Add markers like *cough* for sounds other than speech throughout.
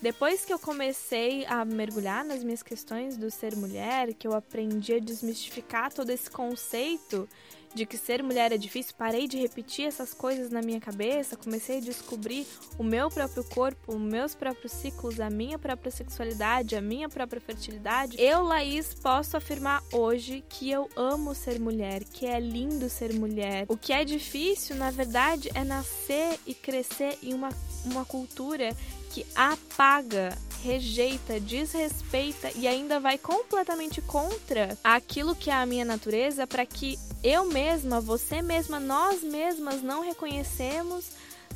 Depois que eu comecei a mergulhar nas minhas questões do ser mulher, que eu aprendi a desmistificar todo esse conceito de que ser mulher é difícil, parei de repetir essas coisas na minha cabeça, comecei a descobrir o meu próprio corpo, os meus próprios ciclos, a minha própria sexualidade, a minha própria fertilidade. Eu, Laís, posso afirmar hoje que eu amo ser mulher, que é lindo ser mulher. O que é difícil, na verdade, é nascer e crescer em uma, uma cultura que apaga rejeita, desrespeita e ainda vai completamente contra aquilo que é a minha natureza para que eu mesma, você mesma, nós mesmas não reconhecemos,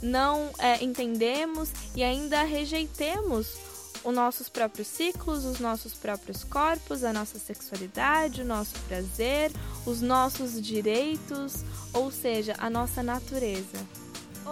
não é, entendemos e ainda rejeitemos os nossos próprios ciclos, os nossos próprios corpos, a nossa sexualidade, o nosso prazer, os nossos direitos, ou seja, a nossa natureza.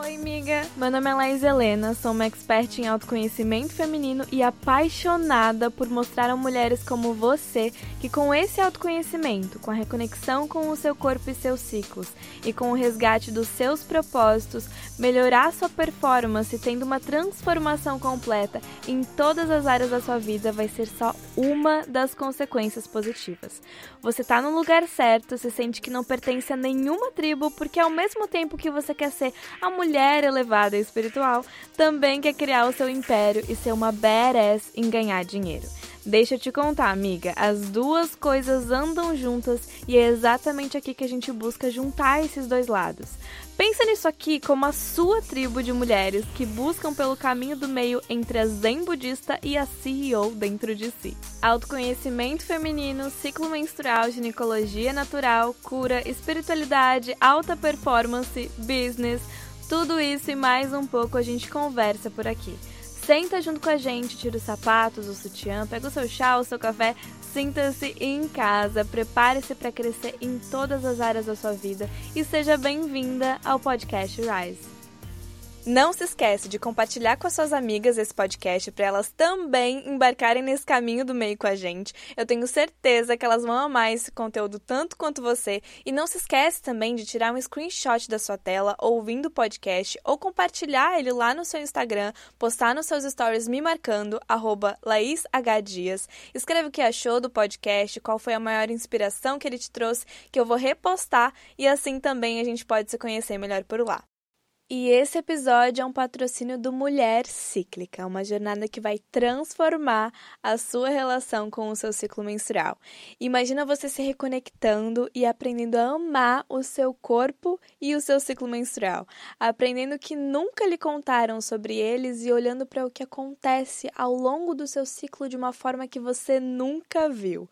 Oi, amiga! Meu nome é Laís Helena, sou uma expert em autoconhecimento feminino e apaixonada por mostrar a mulheres como você que, com esse autoconhecimento, com a reconexão com o seu corpo e seus ciclos e com o resgate dos seus propósitos, melhorar sua performance tendo uma transformação completa em todas as áreas da sua vida vai ser só uma das consequências positivas. Você está no lugar certo, se sente que não pertence a nenhuma tribo, porque ao mesmo tempo que você quer ser a mulher elevada e espiritual, também quer criar o seu império e ser uma badass em ganhar dinheiro. Deixa eu te contar, amiga, as duas coisas andam juntas e é exatamente aqui que a gente busca juntar esses dois lados. Pensa nisso aqui como a sua tribo de mulheres que buscam pelo caminho do meio entre a zen budista e a CEO dentro de si. Autoconhecimento feminino, ciclo menstrual, ginecologia natural, cura, espiritualidade, alta performance, business, tudo isso e mais um pouco a gente conversa por aqui. Senta junto com a gente, tira os sapatos, o sutiã, pega o seu chá, o seu café, sinta-se em casa, prepare-se para crescer em todas as áreas da sua vida e seja bem-vinda ao podcast Rise. Não se esquece de compartilhar com as suas amigas esse podcast para elas também embarcarem nesse caminho do meio com a gente. Eu tenho certeza que elas vão amar esse conteúdo tanto quanto você. E não se esquece também de tirar um screenshot da sua tela ouvindo o podcast ou compartilhar ele lá no seu Instagram, postar nos seus stories me marcando @laishdias. Escreve o que achou do podcast, qual foi a maior inspiração que ele te trouxe, que eu vou repostar e assim também a gente pode se conhecer melhor por lá. E esse episódio é um patrocínio do Mulher Cíclica, uma jornada que vai transformar a sua relação com o seu ciclo menstrual. Imagina você se reconectando e aprendendo a amar o seu corpo e o seu ciclo menstrual, aprendendo que nunca lhe contaram sobre eles e olhando para o que acontece ao longo do seu ciclo de uma forma que você nunca viu.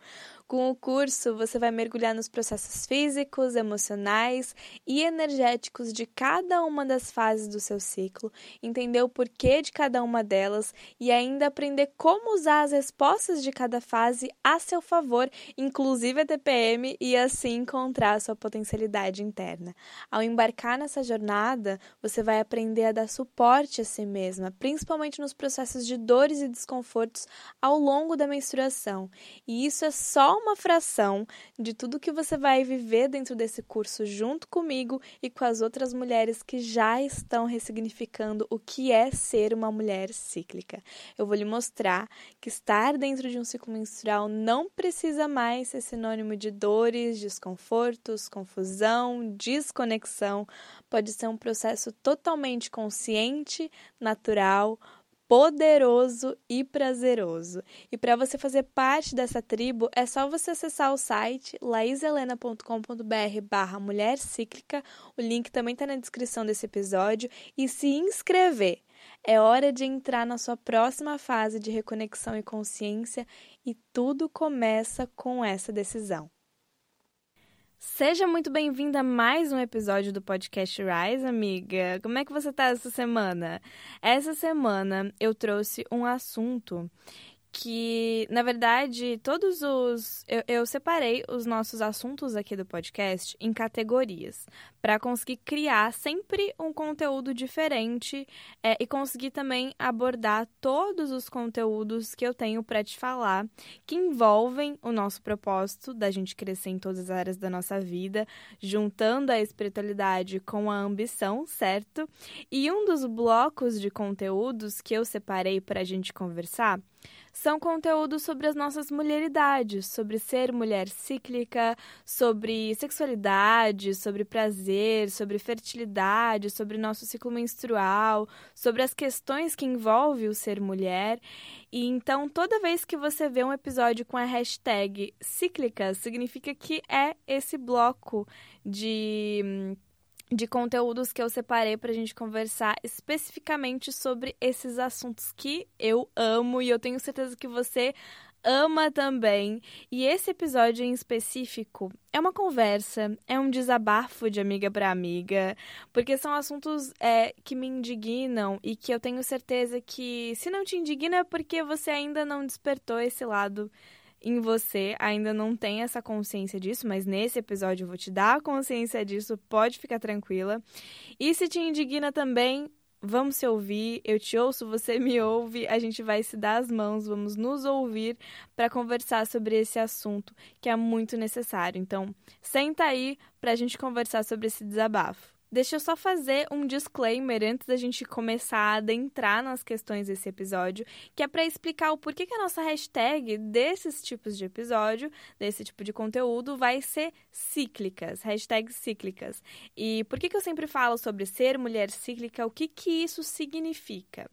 Com o curso, você vai mergulhar nos processos físicos, emocionais e energéticos de cada uma das fases do seu ciclo, entender o porquê de cada uma delas e ainda aprender como usar as respostas de cada fase a seu favor, inclusive a TPM, e assim encontrar a sua potencialidade interna. Ao embarcar nessa jornada, você vai aprender a dar suporte a si mesma, principalmente nos processos de dores e desconfortos ao longo da menstruação. E isso é só uma fração de tudo que você vai viver dentro desse curso junto comigo e com as outras mulheres que já estão ressignificando o que é ser uma mulher cíclica. Eu vou lhe mostrar que estar dentro de um ciclo menstrual não precisa mais ser sinônimo de dores, desconfortos, confusão, desconexão. Pode ser um processo totalmente consciente, natural, poderoso e prazeroso. E para você fazer parte dessa tribo, é só você acessar o site laiselena.com.br barra mulher cíclica, o link também está na descrição desse episódio, e se inscrever. É hora de entrar na sua próxima fase de reconexão e consciência e tudo começa com essa decisão. Seja muito bem-vinda a mais um episódio do podcast Rise, amiga. Como é que você tá essa semana? Essa semana eu trouxe um assunto que, na verdade, todos os. Eu, eu, separei os nossos assuntos aqui do podcast em categorias, para conseguir criar sempre um conteúdo diferente é, e conseguir também abordar todos os conteúdos que eu tenho para te falar, que envolvem o nosso propósito da gente crescer em todas as áreas da nossa vida, juntando a espiritualidade com a ambição, certo? E um dos blocos de conteúdos que eu separei para a gente conversar são conteúdos sobre as nossas mulheridades, sobre ser mulher cíclica, sobre sexualidade, sobre prazer, sobre fertilidade, sobre nosso ciclo menstrual, sobre as questões que envolvem o ser mulher. E então, toda vez que você vê um episódio com a hashtag cíclica, significa que é esse bloco de hum, de conteúdos que eu separei para a gente conversar especificamente sobre esses assuntos que eu amo e eu tenho certeza que você ama também. E esse episódio em específico é uma conversa, é um desabafo de amiga para amiga, porque são assuntos é, que me indignam e que eu tenho certeza que, se não te indigna, é porque você ainda não despertou esse lado em você ainda não tem essa consciência disso, mas nesse episódio eu vou te dar a consciência disso, pode ficar tranquila. E se te indigna também, vamos se ouvir, eu te ouço, você me ouve, a gente vai se dar as mãos, vamos nos ouvir para conversar sobre esse assunto que é muito necessário. Então, senta aí para a gente conversar sobre esse desabafo. Deixa eu só fazer um disclaimer antes da gente começar a adentrar nas questões desse episódio, que é para explicar o porquê que a nossa hashtag desses tipos de episódio, desse tipo de conteúdo, vai ser cíclicas, hashtags cíclicas. E por que, que eu sempre falo sobre ser mulher cíclica, o que, que isso significa?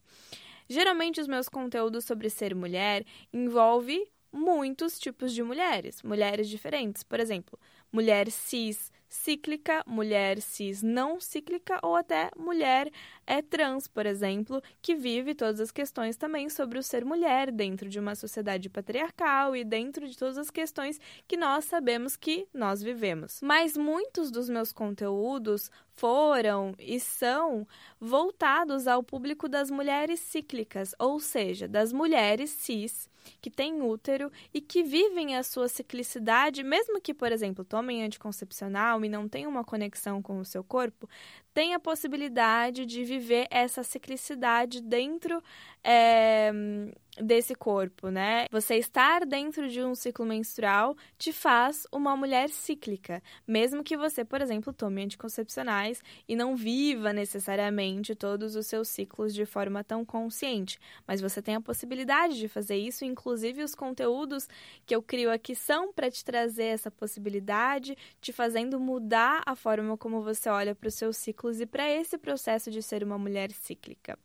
Geralmente os meus conteúdos sobre ser mulher envolve muitos tipos de mulheres, mulheres diferentes. Por exemplo, mulher cis, cíclica, mulher cis não cíclica ou até mulher é trans, por exemplo, que vive todas as questões também sobre o ser mulher dentro de uma sociedade patriarcal e dentro de todas as questões que nós sabemos que nós vivemos. Mas muitos dos meus conteúdos foram e são voltados ao público das mulheres cíclicas, ou seja, das mulheres cis que têm útero e que vivem a sua ciclicidade, mesmo que, por exemplo, tomem anticoncepcional e não tenham uma conexão com o seu corpo, tem a possibilidade de viver essa ciclicidade dentro é, desse corpo, né? Você estar dentro de um ciclo menstrual te faz uma mulher cíclica, mesmo que você, por exemplo, tome anticoncepcionais e não viva necessariamente todos os seus ciclos de forma tão consciente, mas você tem a possibilidade de fazer isso, inclusive os conteúdos que eu crio aqui são para te trazer essa possibilidade, te fazendo mudar a forma como você olha para os seus ciclos e para esse processo de ser uma mulher cíclica.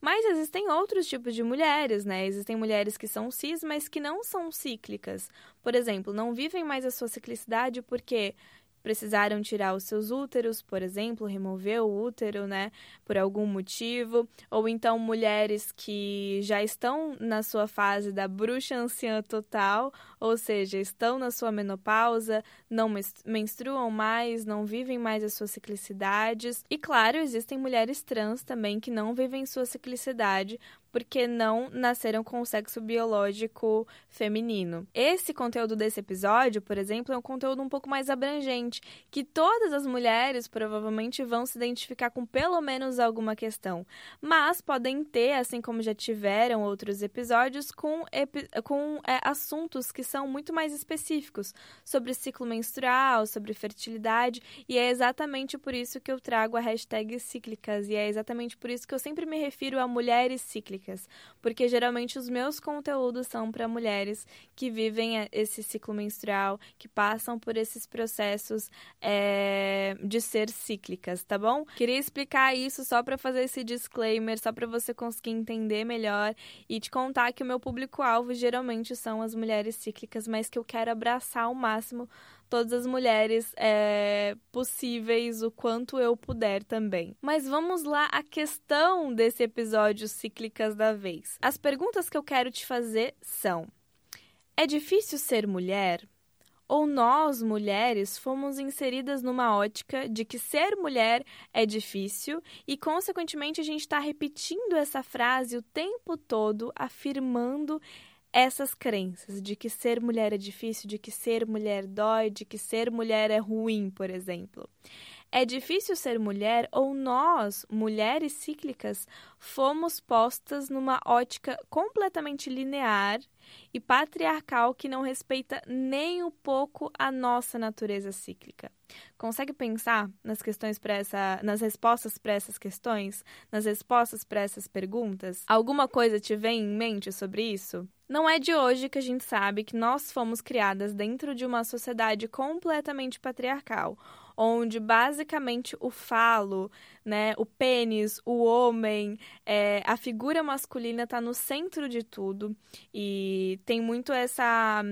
Mas existem outros tipos de mulheres, né? Existem mulheres que são cis, mas que não são cíclicas. Por exemplo, não vivem mais a sua ciclicidade porque precisaram tirar os seus úteros, por exemplo, remover o útero, né, por algum motivo, ou então mulheres que já estão na sua fase da bruxa anciã total, ou seja, estão na sua menopausa, não menstruam mais, não vivem mais as suas ciclicidades. E claro, existem mulheres trans também que não vivem sua ciclicidade, porque não nasceram com o sexo biológico feminino. Esse conteúdo desse episódio, por exemplo, é um conteúdo um pouco mais abrangente, que todas as mulheres provavelmente vão se identificar com pelo menos alguma questão, mas podem ter, assim como já tiveram outros episódios, com, com é, assuntos que são muito mais específicos sobre ciclo menstrual, sobre fertilidade, e é exatamente por isso que eu trago a hashtag cíclicas, e é exatamente por isso que eu sempre me refiro a mulheres cíclicas porque geralmente os meus conteúdos são para mulheres que vivem eh, esse ciclo menstrual, que passam por esses processos é, de ser cíclicas, tá bom? Queria explicar isso só para fazer esse disclaimer, só para você conseguir entender melhor e te contar que o meu público-alvo geralmente são as mulheres cíclicas, mas que eu quero abraçar ao máximo todas as mulheres é, possíveis, o quanto eu puder também. Mas vamos lá à questão desse episódio Cíclicas da Vez. As perguntas que eu quero te fazer são: É difícil ser mulher? Ou nós, mulheres, fomos inseridas numa ótica de que ser mulher é difícil e, consequentemente, a gente está repetindo essa frase o tempo todo, afirmando essas crenças de que ser mulher é difícil, de que ser mulher dói, de que ser mulher é ruim, por exemplo. É difícil ser mulher ou nós, mulheres cíclicas, fomos postas numa ótica completamente linear e patriarcal que não respeita nem um pouco a nossa natureza cíclica. Consegue pensar nas questões para essa, nas respostas para essas questões, nas respostas para essas perguntas? Alguma coisa te vem em mente sobre isso? Não é de hoje que a gente sabe que nós fomos criadas dentro de uma sociedade completamente patriarcal, onde basicamente o falo, né, o pênis, o homem, é, a figura masculina está no centro de tudo. E tem muito essa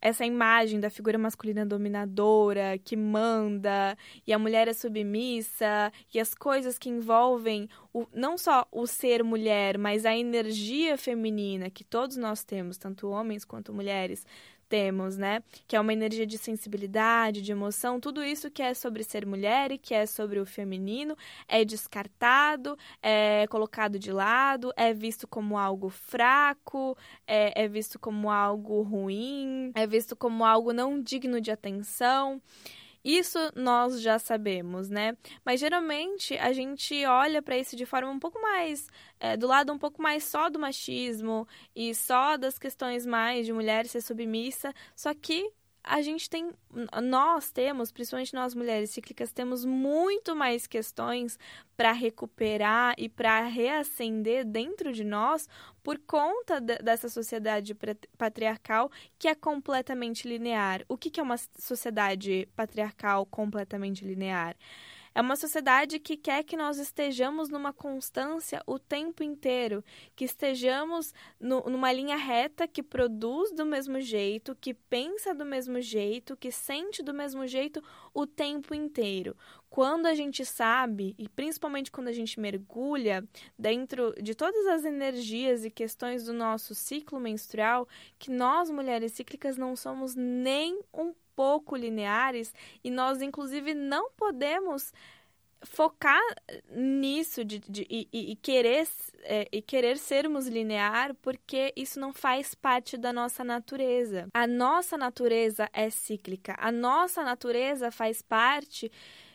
essa imagem da figura masculina dominadora, que manda, e a mulher é submissa, e as coisas que envolvem o, não só o ser mulher, mas a energia feminina que todos nós temos, tanto homens quanto mulheres, temos, né? Que é uma energia de sensibilidade, de emoção, tudo isso que é sobre ser mulher e que é sobre o feminino é descartado, é colocado de lado, é visto como algo fraco, é, é visto como algo ruim, é visto como algo não digno de atenção. Isso nós já sabemos, né? Mas geralmente a gente olha para isso de forma um pouco mais. É, do lado um pouco mais só do machismo e só das questões mais de mulher ser submissa. Só que a gente tem, nós temos, principalmente nós mulheres cíclicas, temos muito mais questões para recuperar e para reacender dentro de nós por conta dessa sociedade patriarcal que é completamente linear. O que é uma sociedade patriarcal completamente linear? É uma sociedade que quer que nós estejamos numa constância o tempo inteiro, que estejamos no, numa linha reta que produz do mesmo jeito, que pensa do mesmo jeito, que sente do mesmo jeito o tempo inteiro. Quando a gente sabe, e principalmente quando a gente mergulha dentro de todas as energias e questões do nosso ciclo menstrual, que nós mulheres cíclicas não somos nem um pouco lineares e nós, inclusive, não podemos focar nisso de, de e, e, querer é, e querer sermos linear porque isso não faz parte da nossa natureza. A nossa natureza é cíclica. A nossa natureza faz parte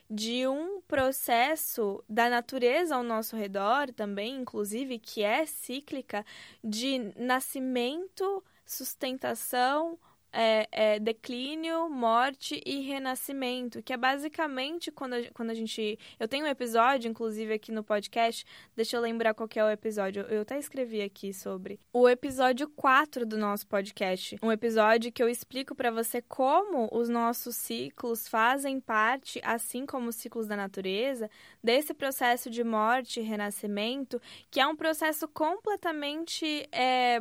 de um processo da natureza ao nosso redor também, inclusive, que é cíclica, de nascimento, sustentação, é, é, declínio, morte e renascimento, que é basicamente quando a, quando a gente. Eu tenho um episódio, inclusive, aqui no podcast, deixa eu lembrar qual é o episódio. Eu até escrevi aqui sobre. O episódio 4 do nosso podcast. Um episódio que eu explico para você como os nossos ciclos fazem parte, assim como os ciclos da natureza, desse processo de morte e renascimento, que é um processo completamente. É,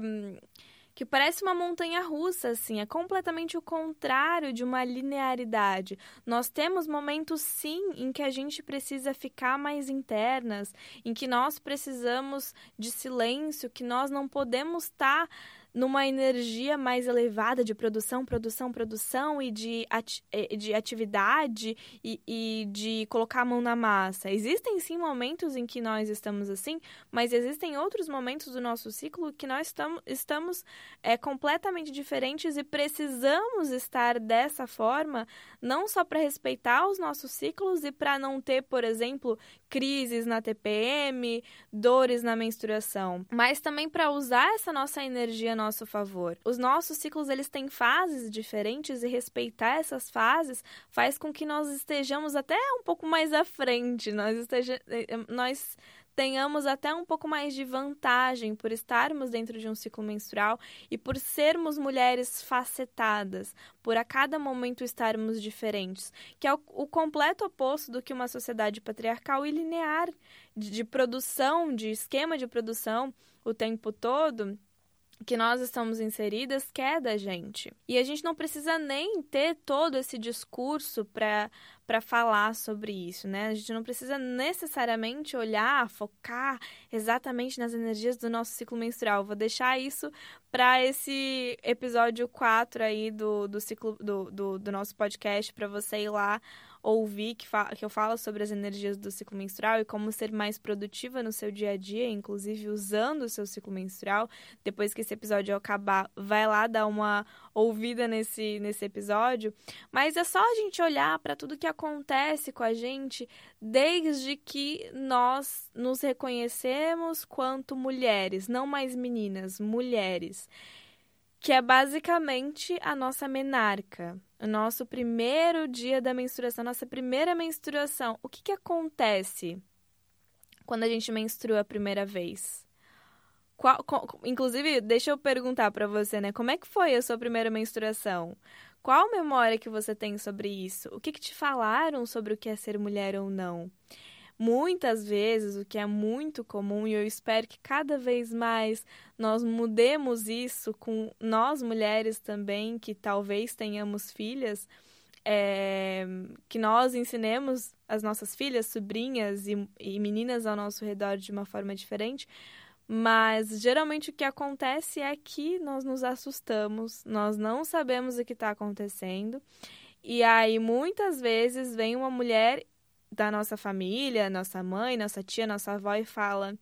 que parece uma montanha russa, assim, é completamente o contrário de uma linearidade. Nós temos momentos, sim, em que a gente precisa ficar mais internas, em que nós precisamos de silêncio, que nós não podemos estar. Tá numa energia mais elevada de produção, produção, produção e de, ati de atividade e, e de colocar a mão na massa. Existem sim momentos em que nós estamos assim, mas existem outros momentos do nosso ciclo que nós estamos, estamos é, completamente diferentes e precisamos estar dessa forma, não só para respeitar os nossos ciclos e para não ter, por exemplo, crises na TPM, dores na menstruação, mas também para usar essa nossa energia a nosso favor. Os nossos ciclos eles têm fases diferentes e respeitar essas fases faz com que nós estejamos até um pouco mais à frente, nós esteja, eh, eh, nós tenhamos até um pouco mais de vantagem por estarmos dentro de um ciclo menstrual e por sermos mulheres facetadas, por a cada momento estarmos diferentes, que é o, o completo oposto do que uma sociedade patriarcal e linear de, de produção, de esquema de produção o tempo todo que nós estamos inseridas quer da gente. E a gente não precisa nem ter todo esse discurso para para falar sobre isso, né? A gente não precisa necessariamente olhar, focar exatamente nas energias do nosso ciclo menstrual. Vou deixar isso para esse episódio 4 aí do, do ciclo do, do, do nosso podcast para você ir lá ouvir que, que eu falo sobre as energias do ciclo menstrual e como ser mais produtiva no seu dia a dia, inclusive usando o seu ciclo menstrual. Depois que esse episódio acabar, vai lá dar uma ouvida nesse, nesse episódio. Mas é só a gente olhar para tudo que acontece com a gente desde que nós nos reconhecemos quanto mulheres, não mais meninas, mulheres que é basicamente a nossa menarca, o nosso primeiro dia da menstruação, nossa primeira menstruação. O que, que acontece quando a gente menstrua a primeira vez? Qual, qual, inclusive, deixa eu perguntar para você, né? Como é que foi a sua primeira menstruação? Qual memória que você tem sobre isso? O que, que te falaram sobre o que é ser mulher ou não? Muitas vezes, o que é muito comum, e eu espero que cada vez mais nós mudemos isso com nós mulheres também, que talvez tenhamos filhas, é, que nós ensinemos as nossas filhas, sobrinhas e, e meninas ao nosso redor de uma forma diferente. Mas geralmente o que acontece é que nós nos assustamos, nós não sabemos o que está acontecendo. E aí muitas vezes vem uma mulher da nossa família, nossa mãe, nossa tia, nossa avó e fala: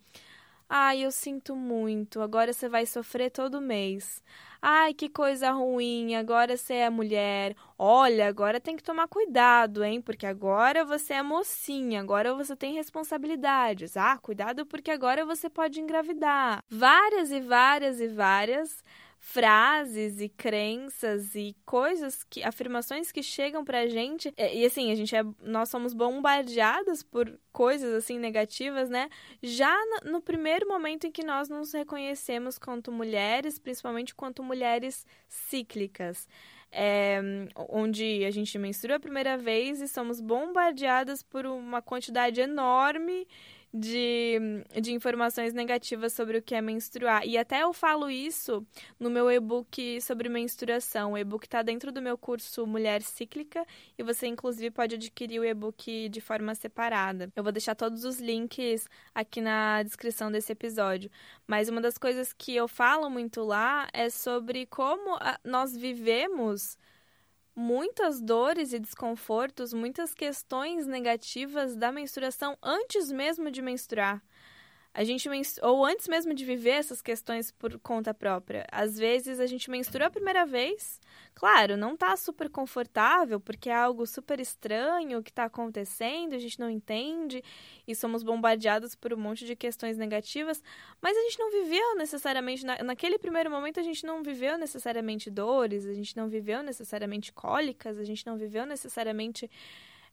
Ai, eu sinto muito, agora você vai sofrer todo mês. Ai, que coisa ruim, agora você é mulher. Olha, agora tem que tomar cuidado, hein? Porque agora você é mocinha, agora você tem responsabilidades. Ah, cuidado porque agora você pode engravidar. Várias e várias e várias frases e crenças e coisas que afirmações que chegam pra gente. E, e assim a gente é nós somos bombardeadas por coisas assim negativas né? Já no, no primeiro momento em que nós nos reconhecemos quanto mulheres principalmente quanto mulheres cíclicas. É, onde a gente menstrua a primeira vez e somos bombardeadas por uma quantidade enorme de, de informações negativas sobre o que é menstruar. E até eu falo isso no meu e-book sobre menstruação. O e-book está dentro do meu curso Mulher Cíclica e você, inclusive, pode adquirir o e-book de forma separada. Eu vou deixar todos os links aqui na descrição desse episódio. Mas uma das coisas que eu falo muito lá é sobre como nós vivemos muitas dores e desconfortos, muitas questões negativas da menstruação antes mesmo de menstruar a gente ou antes mesmo de viver essas questões por conta própria. Às vezes a gente menstrua a primeira vez, claro, não tá super confortável porque é algo super estranho que está acontecendo, a gente não entende e somos bombardeados por um monte de questões negativas, mas a gente não viveu necessariamente na, naquele primeiro momento a gente não viveu necessariamente dores, a gente não viveu necessariamente cólicas, a gente não viveu necessariamente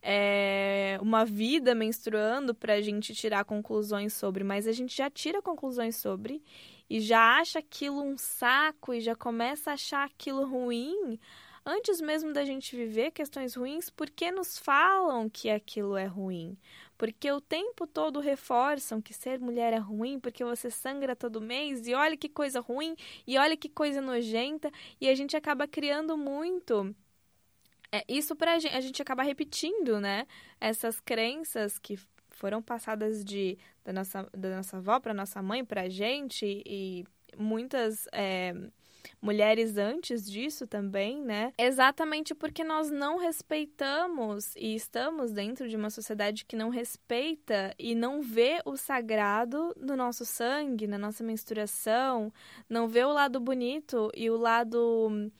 é, uma vida menstruando para a gente tirar conclusões sobre, mas a gente já tira conclusões sobre e já acha aquilo um saco e já começa a achar aquilo ruim antes mesmo da gente viver questões ruins, porque nos falam que aquilo é ruim. Porque o tempo todo reforçam que ser mulher é ruim, porque você sangra todo mês, e olha que coisa ruim, e olha que coisa nojenta, e a gente acaba criando muito é, isso pra gente, a gente acaba repetindo, né? Essas crenças que foram passadas de da nossa, da nossa avó para nossa mãe para gente e muitas é, mulheres antes disso também, né? Exatamente porque nós não respeitamos e estamos dentro de uma sociedade que não respeita e não vê o sagrado no nosso sangue, na nossa menstruação, não vê o lado bonito e o lado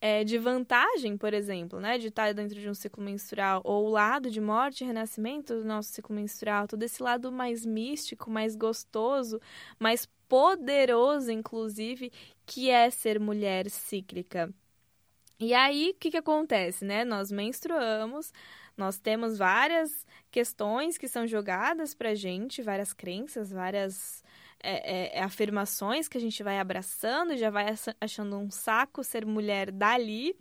é, de vantagem, por exemplo, né, de estar dentro de um ciclo menstrual, ou o lado de morte e renascimento do nosso ciclo menstrual, todo esse lado mais místico, mais gostoso, mais poderoso, inclusive, que é ser mulher cíclica. E aí, o que, que acontece, né? Nós menstruamos, nós temos várias questões que são jogadas pra gente, várias crenças, várias é, é, é, afirmações que a gente vai abraçando já vai achando um saco ser mulher dali.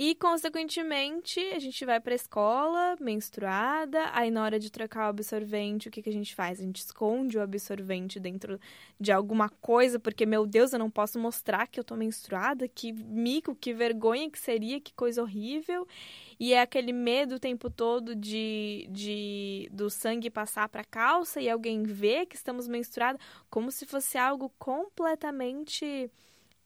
E, consequentemente, a gente vai para a escola menstruada, aí na hora de trocar o absorvente, o que, que a gente faz? A gente esconde o absorvente dentro de alguma coisa, porque, meu Deus, eu não posso mostrar que eu tô menstruada, que mico, que vergonha que seria, que coisa horrível. E é aquele medo o tempo todo de, de do sangue passar para a calça e alguém ver que estamos menstruadas, como se fosse algo completamente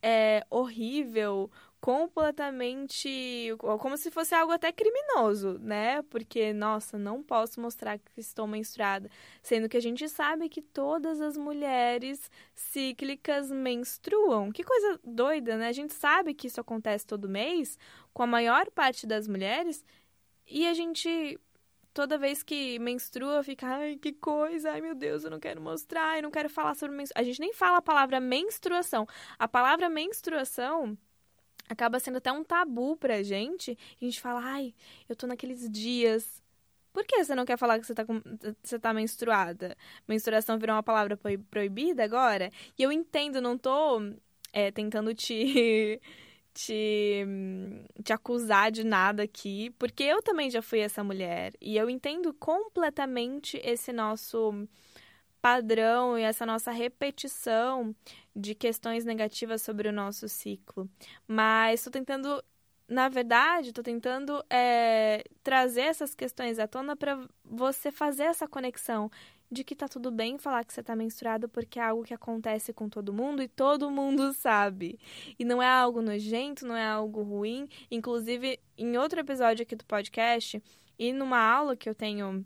é, horrível, completamente. como se fosse algo até criminoso, né? Porque, nossa, não posso mostrar que estou menstruada. Sendo que a gente sabe que todas as mulheres cíclicas menstruam. Que coisa doida, né? A gente sabe que isso acontece todo mês com a maior parte das mulheres e a gente. Toda vez que menstrua, fica, ai, que coisa, ai meu Deus, eu não quero mostrar, eu não quero falar sobre menstruação. A gente nem fala a palavra menstruação. A palavra menstruação acaba sendo até um tabu pra gente. A gente fala, ai, eu tô naqueles dias. Por que você não quer falar que você tá, com, você tá menstruada? Menstruação virou uma palavra proibida agora? E eu entendo, não tô é, tentando te, *laughs* te, te acusar de nada aqui, porque eu também já fui essa mulher. E eu entendo completamente esse nosso padrão e essa nossa repetição de questões negativas sobre o nosso ciclo. Mas estou tentando, na verdade, estou tentando é, trazer essas questões à tona para você fazer essa conexão de que tá tudo bem falar que você tá menstruado porque é algo que acontece com todo mundo e todo mundo sabe. E não é algo nojento, não é algo ruim. Inclusive, em outro episódio aqui do podcast e numa aula que eu tenho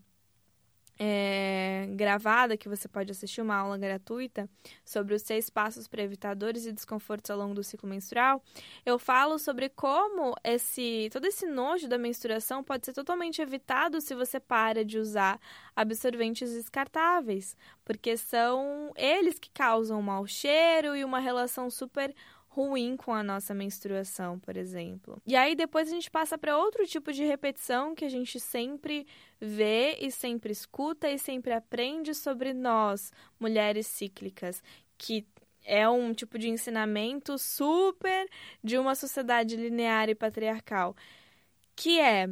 é, gravada, que você pode assistir uma aula gratuita sobre os seis passos para evitar dores e desconfortos ao longo do ciclo menstrual, eu falo sobre como esse todo esse nojo da menstruação pode ser totalmente evitado se você para de usar absorventes descartáveis, porque são eles que causam um mau cheiro e uma relação super ruim com a nossa menstruação, por exemplo. E aí depois a gente passa para outro tipo de repetição que a gente sempre vê e sempre escuta e sempre aprende sobre nós, mulheres cíclicas, que é um tipo de ensinamento super de uma sociedade linear e patriarcal, que é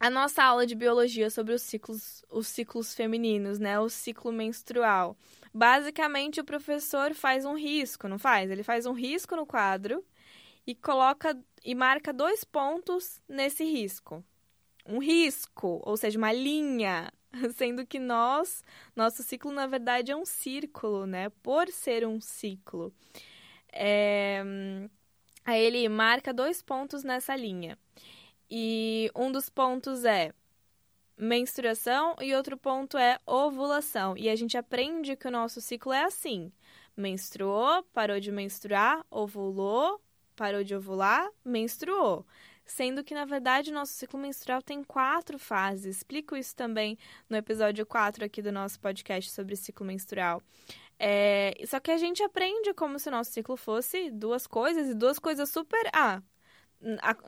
a nossa aula de biologia sobre os ciclos, os ciclos femininos, né? O ciclo menstrual. Basicamente, o professor faz um risco, não faz? Ele faz um risco no quadro e coloca e marca dois pontos nesse risco. Um risco, ou seja, uma linha, *laughs* sendo que nós, nosso ciclo na verdade é um círculo, né? Por ser um ciclo. É... Aí ele marca dois pontos nessa linha. E um dos pontos é menstruação e outro ponto é ovulação. E a gente aprende que o nosso ciclo é assim: menstruou, parou de menstruar, ovulou, parou de ovular, menstruou. Sendo que, na verdade, o nosso ciclo menstrual tem quatro fases. Explico isso também no episódio 4 aqui do nosso podcast sobre ciclo menstrual. É, só que a gente aprende como se o nosso ciclo fosse duas coisas e duas coisas super. Ah,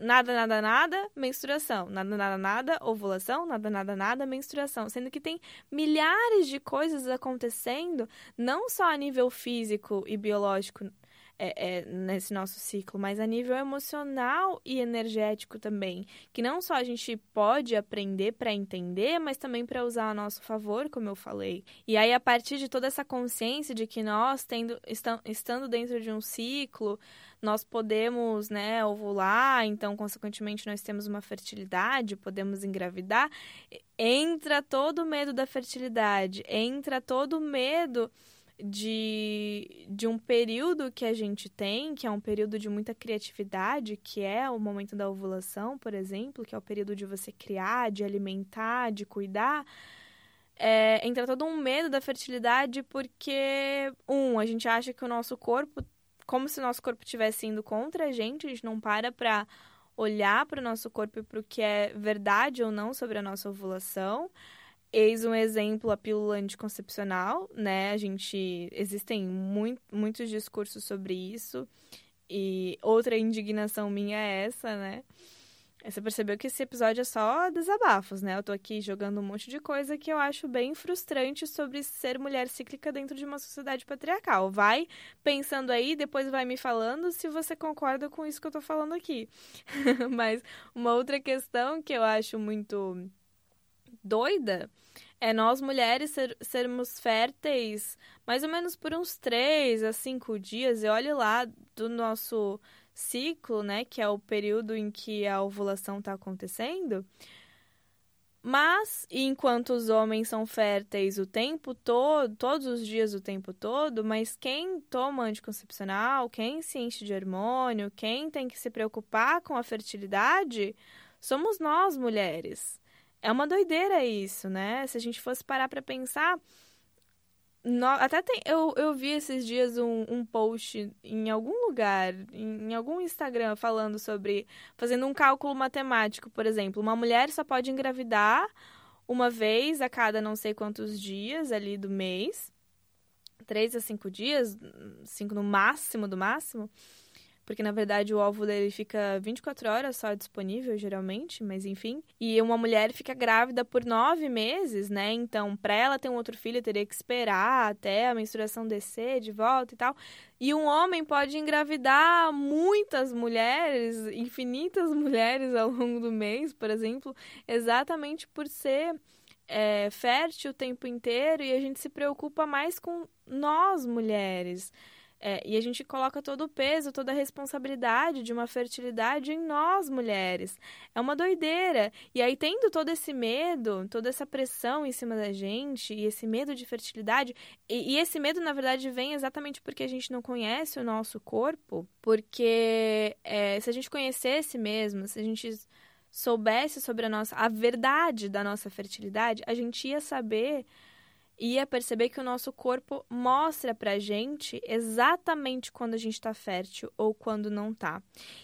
nada, nada, nada, menstruação. Nada, nada, nada, ovulação. Nada, nada, nada, menstruação. Sendo que tem milhares de coisas acontecendo, não só a nível físico e biológico é, é, nesse nosso ciclo, mas a nível emocional e energético também. Que não só a gente pode aprender para entender, mas também para usar a nosso favor, como eu falei. E aí, a partir de toda essa consciência de que nós, tendo, estando dentro de um ciclo, nós podemos, né, ovular, então, consequentemente, nós temos uma fertilidade, podemos engravidar, entra todo o medo da fertilidade, entra todo o medo de, de um período que a gente tem, que é um período de muita criatividade, que é o momento da ovulação, por exemplo, que é o período de você criar, de alimentar, de cuidar. É, entra todo um medo da fertilidade porque, um, a gente acha que o nosso corpo como se o nosso corpo estivesse indo contra a gente, a gente não para para olhar para o nosso corpo e para o que é verdade ou não sobre a nossa ovulação. Eis um exemplo a pílula anticoncepcional, né? A gente existem muito, muitos discursos sobre isso. E outra indignação minha é essa, né? Você percebeu que esse episódio é só desabafos, né? Eu tô aqui jogando um monte de coisa que eu acho bem frustrante sobre ser mulher cíclica dentro de uma sociedade patriarcal. Vai pensando aí, depois vai me falando se você concorda com isso que eu tô falando aqui. *laughs* Mas uma outra questão que eu acho muito doida é nós mulheres ser, sermos férteis mais ou menos por uns três a cinco dias. E olhe lá do nosso ciclo, né, que é o período em que a ovulação está acontecendo, Mas, enquanto os homens são férteis o tempo todo, todos os dias o tempo todo, mas quem toma anticoncepcional, quem se enche de hormônio, quem tem que se preocupar com a fertilidade, somos nós, mulheres. É uma doideira isso, né? Se a gente fosse parar para pensar, no, até tem, eu, eu vi esses dias um, um post em algum lugar, em, em, algum Instagram, falando sobre. fazendo um cálculo matemático, por exemplo. Uma mulher só pode engravidar uma vez a cada não sei quantos dias ali do mês. Três a cinco dias, cinco no máximo do máximo porque na verdade o óvulo ele fica 24 horas só disponível, geralmente, mas enfim. E uma mulher fica grávida por nove meses, né? Então, para ela ter um outro filho, teria que esperar até a menstruação descer de volta e tal. E um homem pode engravidar muitas mulheres, infinitas *laughs* mulheres ao longo do mês, por exemplo, exatamente por ser é, fértil o tempo inteiro e a gente se preocupa mais com nós mulheres. É, e a gente coloca todo o peso, toda a responsabilidade de uma fertilidade em nós, mulheres. É uma doideira. E aí, tendo todo esse medo, toda essa pressão em cima da gente, e esse medo de fertilidade, e, e esse medo, na verdade, vem exatamente porque a gente não conhece o nosso corpo, porque é, se a gente conhecesse mesmo, se a gente soubesse sobre a nossa a verdade da nossa fertilidade, a gente ia saber ia perceber que o nosso corpo mostra pra gente exatamente quando a gente está fértil ou quando não tá.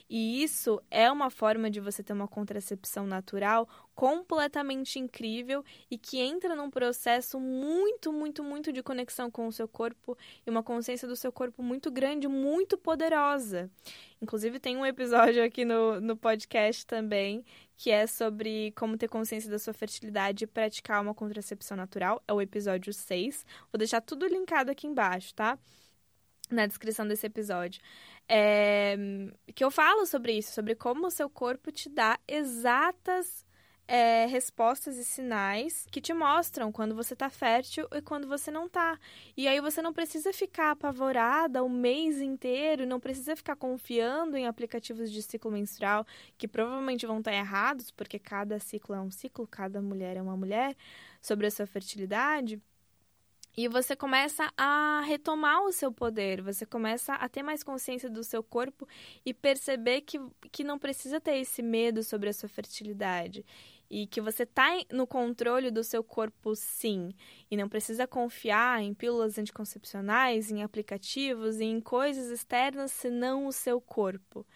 E isso é uma forma de você ter uma contracepção natural completamente incrível e que entra num processo muito, muito, muito de conexão com o seu corpo e uma consciência do seu corpo muito grande, muito poderosa. Inclusive, tem um episódio aqui no, no podcast também que é sobre como ter consciência da sua fertilidade e praticar uma contracepção natural. É o episódio 6. Vou deixar tudo linkado aqui embaixo, tá? Na descrição desse episódio. É... Que eu falo sobre isso, sobre como o seu corpo te dá exatas é, respostas e sinais que te mostram quando você tá fértil e quando você não tá. E aí você não precisa ficar apavorada o mês inteiro, não precisa ficar confiando em aplicativos de ciclo menstrual que provavelmente vão estar errados, porque cada ciclo é um ciclo, cada mulher é uma mulher, sobre a sua fertilidade. E você começa a retomar o seu poder, você começa a ter mais consciência do seu corpo e perceber que, que não precisa ter esse medo sobre a sua fertilidade e que você está no controle do seu corpo sim, e não precisa confiar em pílulas anticoncepcionais, em aplicativos e em coisas externas senão o seu corpo.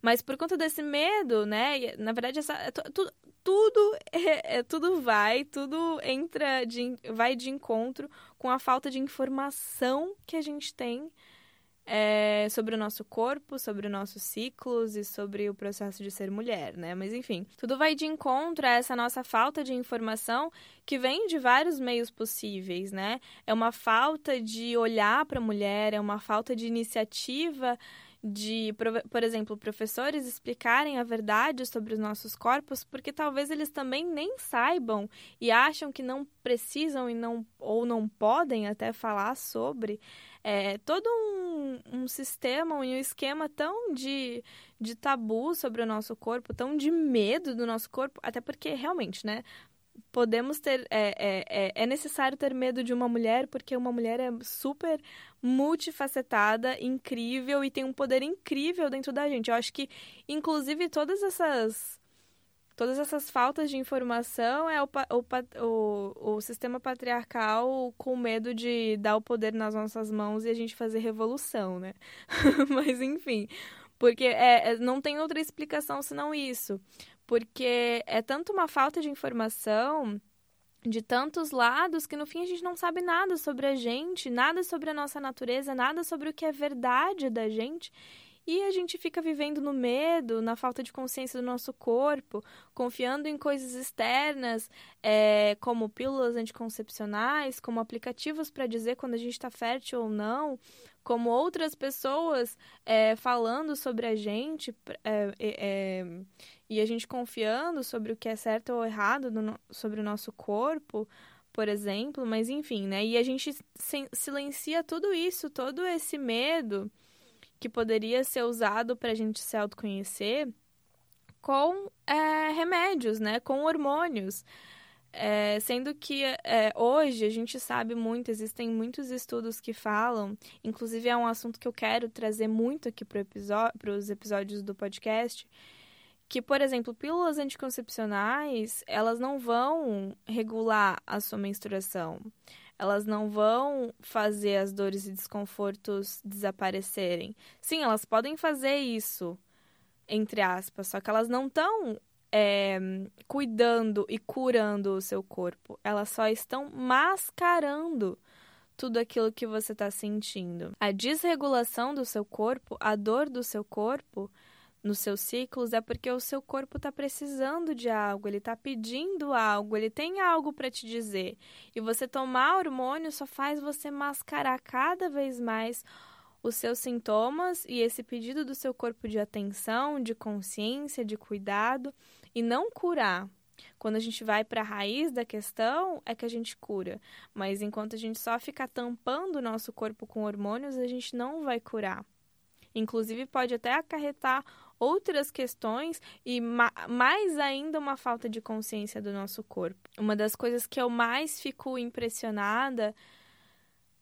Mas por conta desse medo, né? Na verdade, essa, é tudo, tudo, é, é, tudo vai, tudo entra, de, vai de encontro com a falta de informação que a gente tem é, sobre o nosso corpo, sobre os nossos ciclos e sobre o processo de ser mulher, né? Mas enfim, tudo vai de encontro a essa nossa falta de informação que vem de vários meios possíveis, né? É uma falta de olhar para a mulher, é uma falta de iniciativa de, por exemplo, professores explicarem a verdade sobre os nossos corpos, porque talvez eles também nem saibam e acham que não precisam e não ou não podem até falar sobre é, todo um, um sistema e um esquema tão de, de tabu sobre o nosso corpo, tão de medo do nosso corpo, até porque realmente, né? podemos ter. É, é, é, é necessário ter medo de uma mulher, porque uma mulher é super multifacetada, incrível e tem um poder incrível dentro da gente. Eu acho que, inclusive, todas essas. Todas essas faltas de informação é o, o, o, o sistema patriarcal com medo de dar o poder nas nossas mãos e a gente fazer revolução, né? *laughs* Mas enfim, porque é, é, não tem outra explicação senão isso porque é tanto uma falta de informação de tantos lados que no fim a gente não sabe nada sobre a gente, nada sobre a nossa natureza, nada sobre o que é verdade da gente. E a gente fica vivendo no medo, na falta de consciência do nosso corpo, confiando em coisas externas, é, como pílulas anticoncepcionais, como aplicativos para dizer quando a gente está fértil ou não, como outras pessoas é, falando sobre a gente. É, é e a gente confiando sobre o que é certo ou errado no, sobre o nosso corpo, por exemplo, mas enfim, né? E a gente silencia tudo isso, todo esse medo que poderia ser usado para a gente se autoconhecer com é, remédios, né? Com hormônios. É, sendo que é, hoje a gente sabe muito, existem muitos estudos que falam, inclusive é um assunto que eu quero trazer muito aqui para os episódios do podcast, que, por exemplo, pílulas anticoncepcionais, elas não vão regular a sua menstruação. Elas não vão fazer as dores e desconfortos desaparecerem. Sim, elas podem fazer isso, entre aspas, só que elas não estão é, cuidando e curando o seu corpo. Elas só estão mascarando tudo aquilo que você está sentindo. A desregulação do seu corpo, a dor do seu corpo nos seus ciclos é porque o seu corpo está precisando de algo, ele está pedindo algo, ele tem algo para te dizer. E você tomar hormônio só faz você mascarar cada vez mais os seus sintomas e esse pedido do seu corpo de atenção, de consciência, de cuidado e não curar. Quando a gente vai para a raiz da questão, é que a gente cura. Mas enquanto a gente só ficar tampando o nosso corpo com hormônios, a gente não vai curar. Inclusive, pode até acarretar outras questões e ma mais ainda uma falta de consciência do nosso corpo. Uma das coisas que eu mais fico impressionada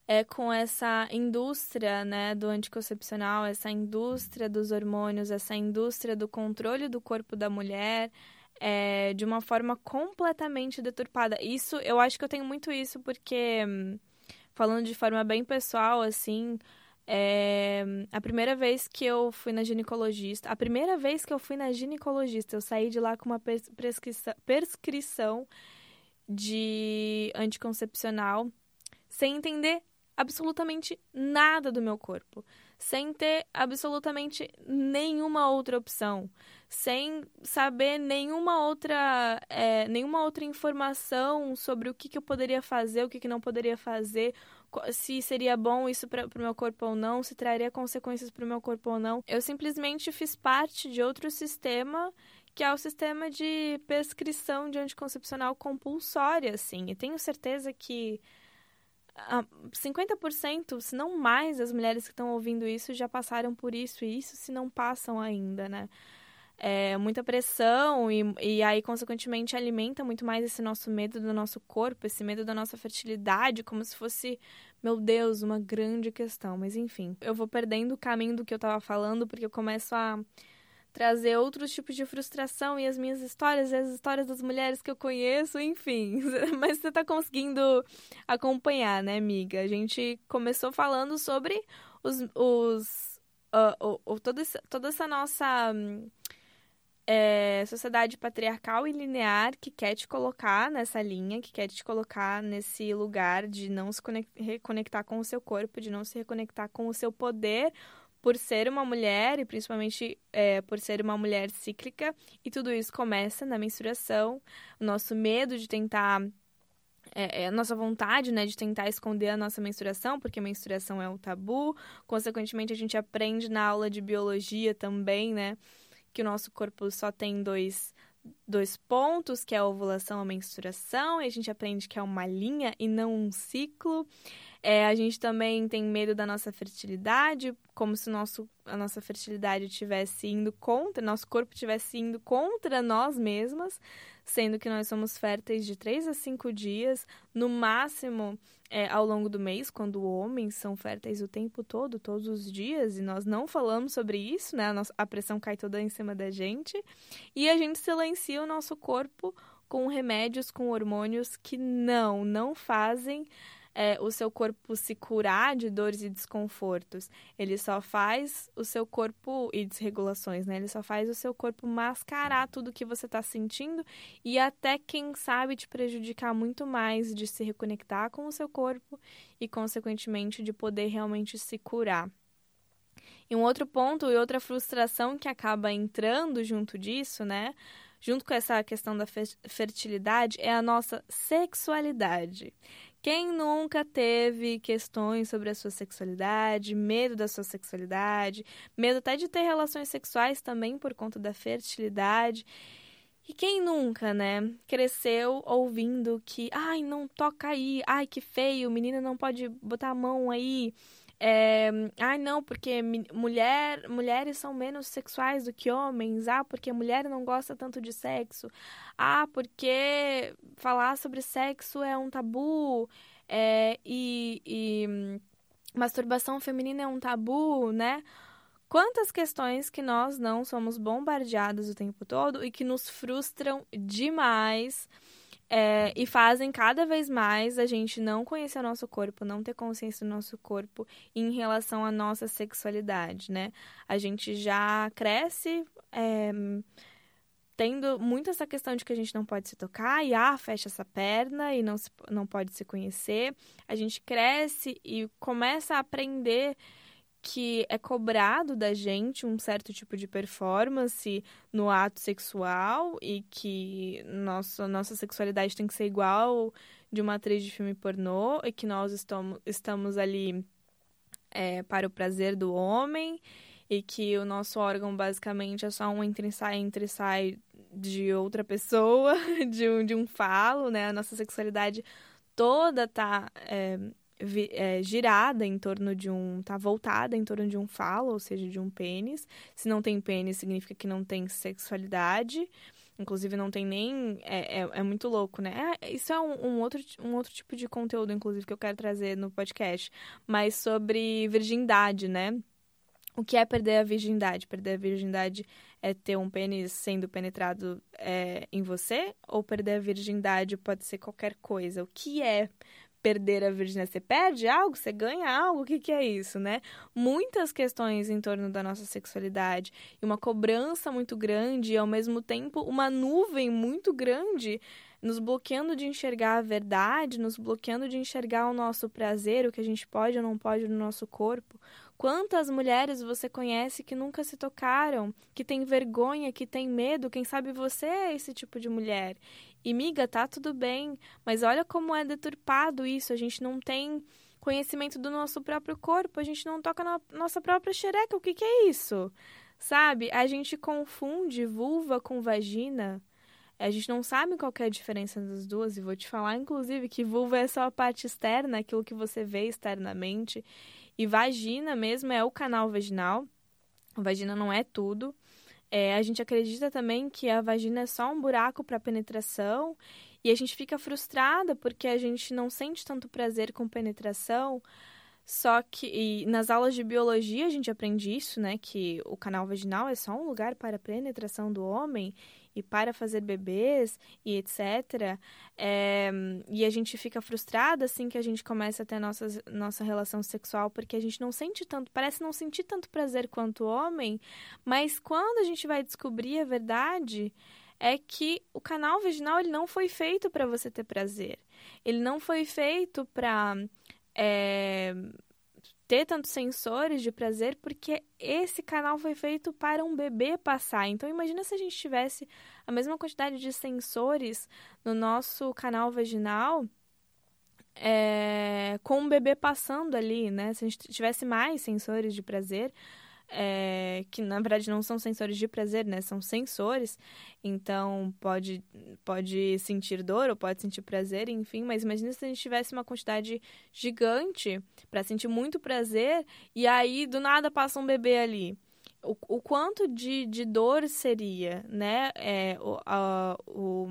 é com essa indústria né, do anticoncepcional, essa indústria dos hormônios, essa indústria do controle do corpo da mulher. É, de uma forma completamente deturpada. Isso, eu acho que eu tenho muito isso porque, falando de forma bem pessoal, assim, é, a primeira vez que eu fui na ginecologista, a primeira vez que eu fui na ginecologista, eu saí de lá com uma prescrição, de anticoncepcional sem entender absolutamente nada do meu corpo, sem ter absolutamente nenhuma outra opção, sem saber nenhuma outra, é, nenhuma outra informação sobre o que, que eu poderia fazer, o que, que não poderia fazer, se seria bom isso para o meu corpo ou não, se traria consequências para o meu corpo ou não. Eu simplesmente fiz parte de outro sistema que é o sistema de prescrição de anticoncepcional compulsória, assim. E tenho certeza que 50%, se não mais, das mulheres que estão ouvindo isso já passaram por isso, e isso se não passam ainda, né? É, muita pressão e, e aí, consequentemente, alimenta muito mais esse nosso medo do nosso corpo, esse medo da nossa fertilidade, como se fosse, meu Deus, uma grande questão. Mas enfim, eu vou perdendo o caminho do que eu tava falando, porque eu começo a trazer outros tipos de frustração e as minhas histórias e as histórias das mulheres que eu conheço, enfim. *laughs* Mas você tá conseguindo acompanhar, né, amiga? A gente começou falando sobre os. os uh, uh, uh, toda, essa, toda essa nossa. É, sociedade patriarcal e linear que quer te colocar nessa linha, que quer te colocar nesse lugar de não se reconectar com o seu corpo, de não se reconectar com o seu poder por ser uma mulher, e principalmente é, por ser uma mulher cíclica, e tudo isso começa na menstruação, o nosso medo de tentar. É, é, a nossa vontade, né, de tentar esconder a nossa menstruação, porque menstruação é um tabu. Consequentemente, a gente aprende na aula de biologia também, né, que o nosso corpo só tem dois, dois pontos, que é a ovulação e a menstruação, e a gente aprende que é uma linha e não um ciclo. É, a gente também tem medo da nossa fertilidade, como se nosso, a nossa fertilidade estivesse indo contra, nosso corpo estivesse indo contra nós mesmas, sendo que nós somos férteis de 3 a 5 dias, no máximo é, ao longo do mês, quando homens são férteis o tempo todo, todos os dias, e nós não falamos sobre isso, né? A, nossa, a pressão cai toda em cima da gente, e a gente silencia o nosso corpo com remédios, com hormônios que não, não fazem é, o seu corpo se curar de dores e desconfortos. Ele só faz o seu corpo e desregulações, né? Ele só faz o seu corpo mascarar tudo que você está sentindo e até quem sabe te prejudicar muito mais de se reconectar com o seu corpo e consequentemente de poder realmente se curar. E um outro ponto e outra frustração que acaba entrando junto disso, né? Junto com essa questão da fertilidade, é a nossa sexualidade. Quem nunca teve questões sobre a sua sexualidade, medo da sua sexualidade, medo até de ter relações sexuais também por conta da fertilidade? E quem nunca, né, cresceu ouvindo que, ai, não toca aí, ai, que feio, menina não pode botar a mão aí, É, ah, não, porque mulher, mulheres são menos sexuais do que homens. Ah, porque mulher não gosta tanto de sexo. Ah, porque falar sobre sexo é um tabu. É, e, e masturbação feminina é um tabu, né? Quantas questões que nós não somos bombardeados o tempo todo e que nos frustram demais é, e fazem cada vez mais a gente não conhecer o nosso corpo, não ter consciência do nosso corpo em relação à nossa sexualidade, né? A gente já cresce é, tendo muito essa questão de que a gente não pode se tocar e ah, fecha essa perna e não, se, não pode se conhecer. A gente cresce e começa a aprender que é cobrado da gente um certo tipo de performance no ato sexual e que nossa, nossa sexualidade tem que ser igual de uma atriz de filme pornô e que nós estamos, estamos ali é, para o prazer do homem e que o nosso órgão basicamente é só um entre sai entre sai de outra pessoa, *laughs* de um, de um falo, né? A nossa sexualidade toda tá é, é, girada em torno de um. tá voltada em torno de um falo, ou seja, de um pênis. Se não tem pênis, significa que não tem sexualidade. Inclusive, não tem nem. É, é, é muito louco, né? É, isso é um, um, outro, um outro tipo de conteúdo, inclusive, que eu quero trazer no podcast. Mas sobre virgindade, né? O que é perder a virgindade? Perder a virgindade é ter um pênis sendo penetrado é, em você? Ou perder a virgindade pode ser qualquer coisa? O que é perder a virgindade? Você perde algo? Você ganha algo? O que, que é isso, né? Muitas questões em torno da nossa sexualidade e uma cobrança muito grande e, ao mesmo tempo, uma nuvem muito grande nos bloqueando de enxergar a verdade, nos bloqueando de enxergar o nosso prazer, o que a gente pode ou não pode no nosso corpo. Quantas mulheres você conhece que nunca se tocaram, que tem vergonha, que tem medo? Quem sabe você é esse tipo de mulher. E miga, tá tudo bem, mas olha como é deturpado isso. A gente não tem conhecimento do nosso próprio corpo, a gente não toca na nossa própria xereca. O que, que é isso? Sabe? A gente confunde vulva com vagina. A gente não sabe qual é a diferença das duas, e vou te falar, inclusive, que vulva é só a parte externa, aquilo que você vê externamente, e vagina mesmo é o canal vaginal. A vagina não é tudo. É, a gente acredita também que a vagina é só um buraco para penetração e a gente fica frustrada porque a gente não sente tanto prazer com penetração. Só que nas aulas de biologia a gente aprende isso, né? Que o canal vaginal é só um lugar para a penetração do homem e para fazer bebês e etc. É, e a gente fica frustrada assim que a gente começa a ter nossa, nossa relação sexual, porque a gente não sente tanto, parece não sentir tanto prazer quanto homem, mas quando a gente vai descobrir a verdade, é que o canal vaginal ele não foi feito para você ter prazer. Ele não foi feito para é, ter tantos sensores de prazer, porque esse canal foi feito para um bebê passar. Então imagina se a gente tivesse a mesma quantidade de sensores no nosso canal vaginal é, com um bebê passando ali, né? Se a gente tivesse mais sensores de prazer, é, que na verdade não são sensores de prazer, né? São sensores, então pode, pode sentir dor ou pode sentir prazer, enfim. Mas imagina se a gente tivesse uma quantidade gigante para sentir muito prazer e aí do nada passa um bebê ali. O, o quanto de, de dor seria, né? É, o, a, o,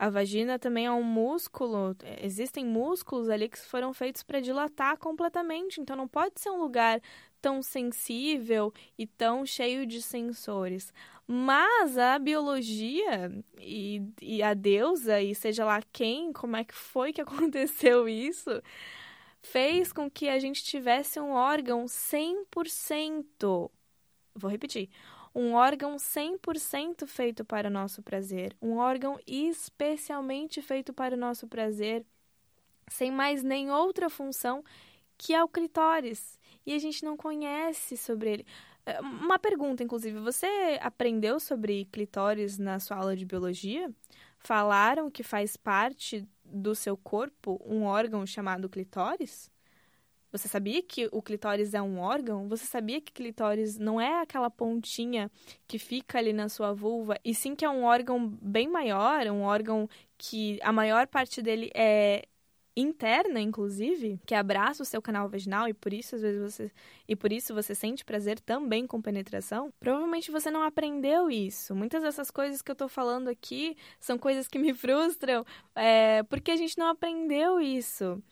a vagina também é um músculo, existem músculos ali que foram feitos para dilatar completamente, então não pode ser um lugar tão sensível e tão cheio de sensores. Mas a biologia e, e a deusa, e seja lá quem, como é que foi que *laughs* aconteceu isso, fez com que a gente tivesse um órgão 100%. Vou repetir. Um órgão 100% feito para o nosso prazer. Um órgão especialmente feito para o nosso prazer, sem mais nem outra função que é o clitóris e a gente não conhece sobre ele. É, uma pergunta, inclusive, você aprendeu sobre clitóris na sua aula de biologia? Falaram que faz parte do seu corpo um órgão chamado clitóris? Você sabia que o clitóris é um órgão? Você sabia que clitóris não é aquela pontinha que fica ali na sua vulva, e sim que é um órgão bem maior, um órgão que a maior parte dele é interna, inclusive, que abraça o seu canal vaginal e por isso às vezes você e por isso você sente prazer também com penetração, provavelmente você não aprendeu isso. Muitas dessas coisas que eu tô falando aqui são coisas que me frustram, é, porque a gente não aprendeu isso.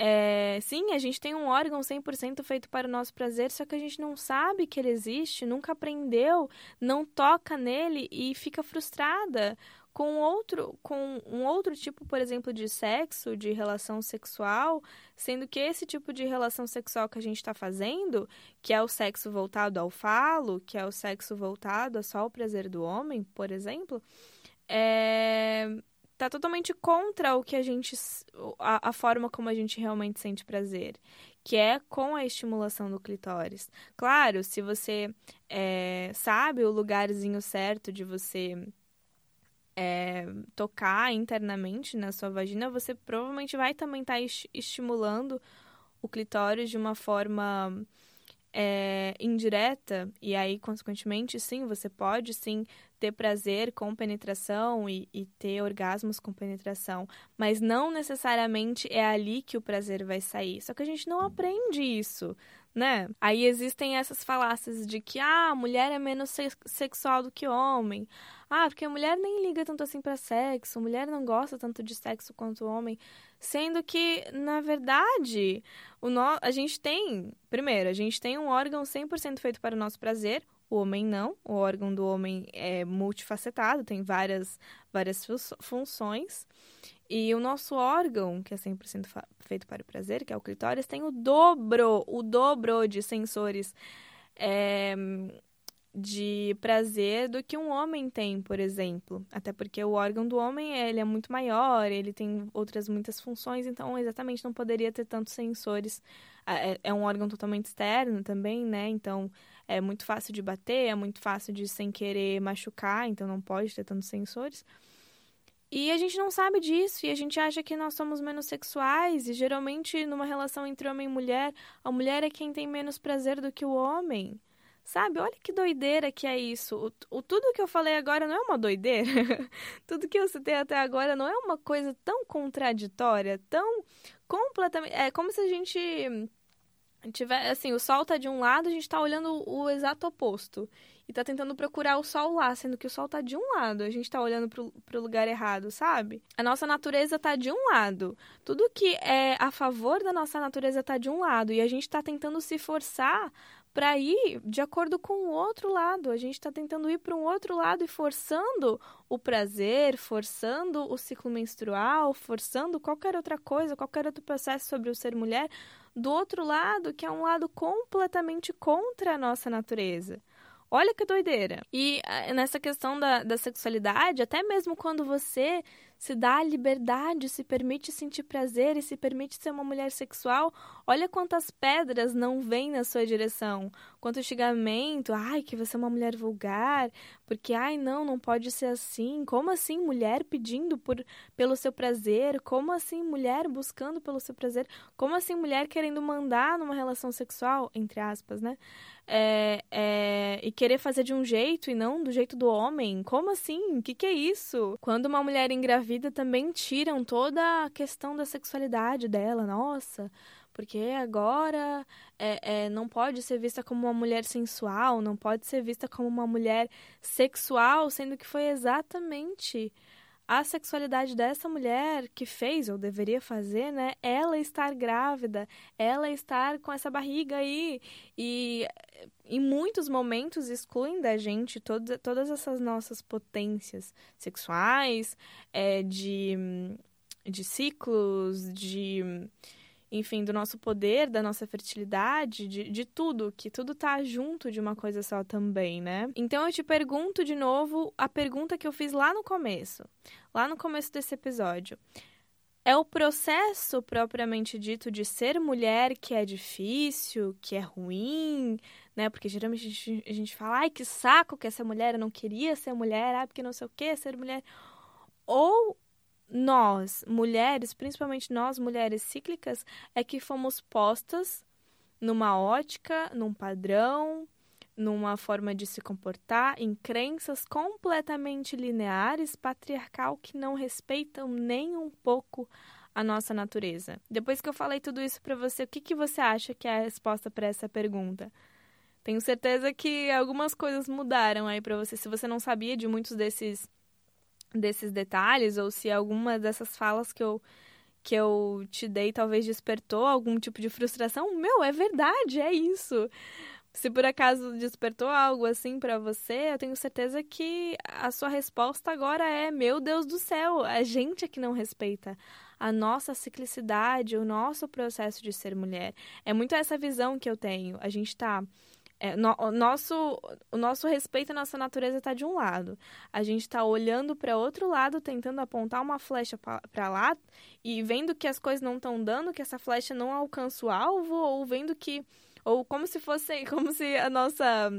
É, sim, a gente tem um órgão 100% feito para o nosso prazer, só que a gente não sabe que ele existe, nunca aprendeu, não toca nele e fica frustrada com outro, com um outro tipo, por exemplo, de sexo, de relação sexual, sendo que esse tipo de relação sexual que a gente está fazendo, que é o sexo voltado ao falo, que é o sexo voltado a só o prazer do homem, por exemplo, é tá totalmente contra o que a gente a, a, forma como a gente realmente sente prazer, que é com a estimulação do clitóris. Claro, se você é, sabe o lugarzinho certo de você é, tocar internamente na sua vagina, você provavelmente vai também estar tá estimulando o clitóris de uma forma é, indireta, e aí, consequentemente, sim, você pode sim ter prazer com penetração e, e, ter orgasmos com penetração, mas não necessariamente é ali que o prazer vai sair. Só que a gente não aprende isso, né? Aí existem essas falácias de que ah, a mulher é menos sexual do que homem. Ah, porque a mulher nem liga tanto assim para sexo, a mulher não gosta tanto de sexo quanto o homem. Sendo que, na verdade, o no... a gente tem, primeiro, a gente tem um órgão 100% feito para o nosso prazer, o homem não. O órgão do homem é multifacetado, tem várias, várias funções. E o nosso órgão, que é 100% feito para o prazer, que é o clitóris, tem o dobro, o dobro de sensores é, de prazer do que um homem tem, por exemplo. Até porque o órgão do homem ele é muito maior, ele tem outras muitas funções, então exatamente não poderia ter tantos sensores. É, é um órgão totalmente externo também, né? Então é muito fácil de bater, é muito fácil de sem querer machucar, então não pode ter tantos sensores. E a gente não sabe disso e a gente acha que nós somos menos sexuais e geralmente numa relação entre homem e mulher, a mulher é quem tem menos prazer do que o homem. Sabe? Olha que doideira que é isso. O, o, tudo que eu falei agora não é uma doideira. *laughs* tudo que eu citei até agora não é uma coisa tão contraditória, tão completamente. É como se a gente tiver. Assim, o sol tá de um lado, a gente tá olhando o exato oposto. E tá tentando procurar o sol lá, sendo que o sol tá de um lado, a gente tá olhando pro, pro lugar errado, sabe? A nossa natureza tá de um lado. Tudo que é a favor da nossa natureza tá de um lado. E a gente tá tentando se forçar para ir de acordo com o outro lado. A gente está tentando ir para um outro lado e forçando o prazer, forçando o ciclo menstrual, forçando qualquer outra coisa, qualquer outro processo sobre o ser mulher, do outro lado, que é um lado completamente contra a nossa natureza. Olha que doideira. E eh, nessa questão da, da sexualidade, até mesmo quando você se dá a liberdade, se permite sentir prazer e se permite ser uma mulher sexual, olha quantas pedras não vêm na sua direção. Quanto xingamento, ai, que você é uma mulher vulgar, porque, ai, não, não pode ser assim. Como assim mulher pedindo por, pelo seu prazer? Como assim mulher buscando pelo seu prazer? Como assim mulher querendo mandar numa relação sexual, entre aspas, né? É, é, e querer fazer de um jeito e não do jeito do homem. Como assim? O que, que é isso? Quando uma mulher engravida também tiram toda a questão da sexualidade dela. Nossa, porque agora é, é, não pode ser vista como uma mulher sensual, não pode ser vista como uma mulher sexual, sendo que foi exatamente a sexualidade dessa mulher que fez ou deveria fazer, né? Ela estar grávida, ela estar com essa barriga aí e em muitos momentos excluem da gente todas, todas essas nossas potências sexuais, é, de, de ciclos, de enfim, do nosso poder, da nossa fertilidade, de, de tudo, que tudo tá junto de uma coisa só também, né? Então eu te pergunto de novo a pergunta que eu fiz lá no começo, lá no começo desse episódio. É o processo propriamente dito de ser mulher que é difícil, que é ruim, né? Porque geralmente a gente, a gente fala, ai, que saco que essa mulher, eu não queria ser mulher, ah, porque não sei o que, ser mulher. Ou nós, mulheres, principalmente nós, mulheres cíclicas, é que fomos postas numa ótica, num padrão, numa forma de se comportar, em crenças completamente lineares, patriarcal, que não respeitam nem um pouco a nossa natureza? Depois que eu falei tudo isso para você, o que, que você acha que é a resposta para essa pergunta? Tenho certeza que algumas coisas mudaram aí para você. Se você não sabia de muitos desses desses detalhes ou se alguma dessas falas que eu que eu te dei talvez despertou algum tipo de frustração, meu, é verdade, é isso. Se por acaso despertou algo assim para você, eu tenho certeza que a sua resposta agora é: meu Deus do céu, a gente é que não respeita a nossa ciclicidade, o nosso processo de ser mulher. É muito essa visão que eu tenho. A gente tá é, no, o, nosso, o nosso respeito à nossa natureza está de um lado. A gente está olhando para outro lado, tentando apontar uma flecha para lá e vendo que as coisas não estão dando, que essa flecha não alcança o alvo, ou vendo que ou como se fosse, *laughs* como se a nossa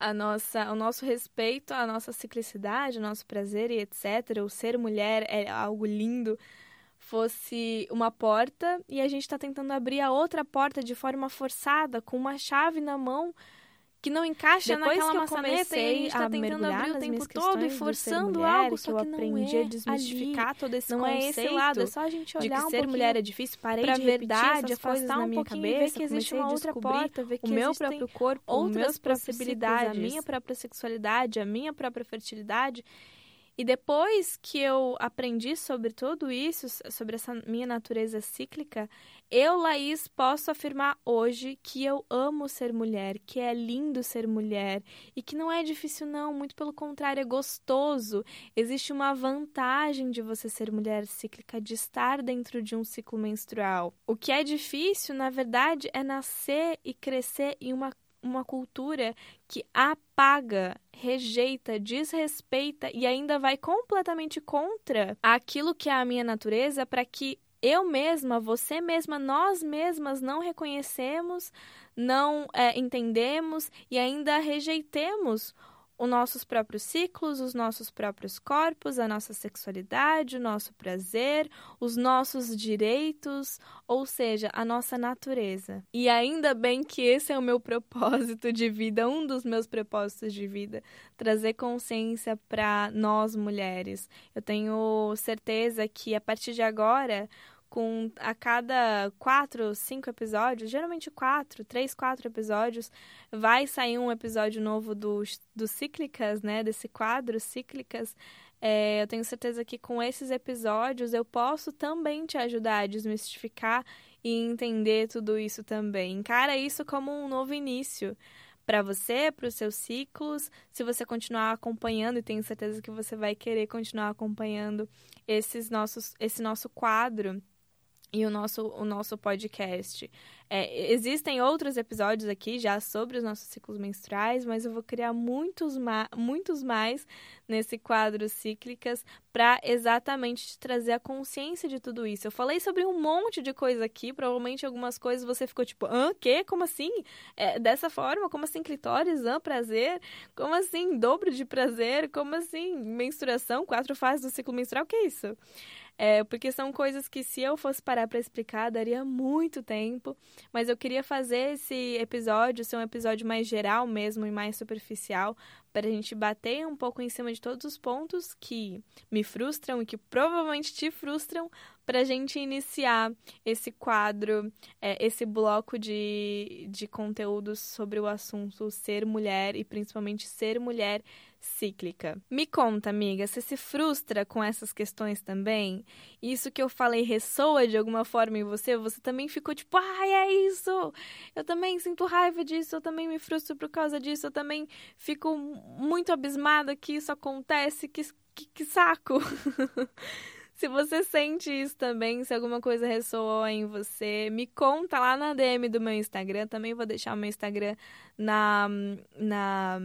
a nossa, o nosso respeito à nossa ciclicidade, o nosso prazer e etc, o ser mulher é algo lindo, fosse uma porta e a gente está tentando abrir a outra porta de forma forçada, com uma chave na mão que não encaixa Depois naquela que eu maçaneta comecei e a gente tá tentando abrir o tempo todo e forçando mulher, algo, que só eu que não aprendi é a desmistificar ali. todo esse não é esse conceito lado, é só a gente de olhar que um ser mulher é difícil, parei pra de verdade, afastar um minha pouquinho cabeça, e ver que existe uma outra porta, ver que o meu próprio corpo, outras meus possibilidades, a minha própria sexualidade, a minha própria fertilidade. E depois que eu aprendi sobre tudo isso, sobre essa minha natureza cíclica, eu, Laís, posso afirmar hoje que eu amo ser mulher, que é lindo ser mulher e que não é difícil, não, muito pelo contrário, é gostoso. Existe uma vantagem de você ser mulher cíclica, de estar dentro de um ciclo menstrual. O que é difícil, na verdade, é nascer e crescer em uma uma cultura que apaga, rejeita, desrespeita e ainda vai completamente contra aquilo que é a minha natureza para que eu mesma, você mesma, nós mesmas não reconhecemos, não é, entendemos e ainda rejeitemos os nossos próprios ciclos, os nossos próprios corpos, a nossa sexualidade, o nosso prazer, os nossos direitos, ou seja, a nossa natureza. E ainda bem que esse é o meu *laughs* propósito de vida, um dos meus propósitos de vida, trazer consciência para nós mulheres. Eu tenho certeza que a partir de agora com a cada quatro, cinco episódios, geralmente quatro, três, quatro episódios, vai sair um episódio novo do, do Cíclicas, né? Desse quadro Cíclicas. É, eu tenho certeza que com esses episódios eu posso também te ajudar a desmistificar e entender tudo isso também. Encara isso como um novo início para você, para os seus ciclos. Se você continuar acompanhando, e tenho certeza que você vai querer continuar acompanhando esses nossos, esse nosso quadro e o nosso, o nosso podcast. É, existem outros episódios aqui já sobre os nossos ciclos menstruais, mas eu vou criar muitos, ma muitos mais nesse quadro Cíclicas para exatamente te trazer a consciência de tudo isso. Eu falei sobre um monte de coisa aqui, provavelmente algumas coisas você ficou tipo, hã, quê? Como assim? É, dessa forma? Como assim clitóris? Hã, prazer? Como assim dobro de prazer? Como assim menstruação? Quatro fases do ciclo menstrual? O que é isso? É, porque são coisas que se eu fosse parar para explicar, daria muito tempo. Mas eu queria fazer esse episódio ser um episódio mais geral mesmo e mais superficial, para a gente bater um pouco em cima de todos os pontos que me frustram e que provavelmente te frustram, para a gente iniciar esse quadro, é, esse bloco de, de conteúdos sobre o assunto ser mulher e principalmente ser mulher cíclica. Me conta, amiga, você se frustra com essas questões também? Isso que eu falei ressoa de alguma forma em você? Você também ficou tipo, ai, é isso! Eu também sinto raiva disso, eu também me frustro por causa disso, eu também fico muito abismada que isso acontece, que, que, que saco! *laughs* Se você sente isso também, se alguma coisa ressoou em você, me conta lá na DM do meu Instagram. Também vou deixar o meu Instagram na, na,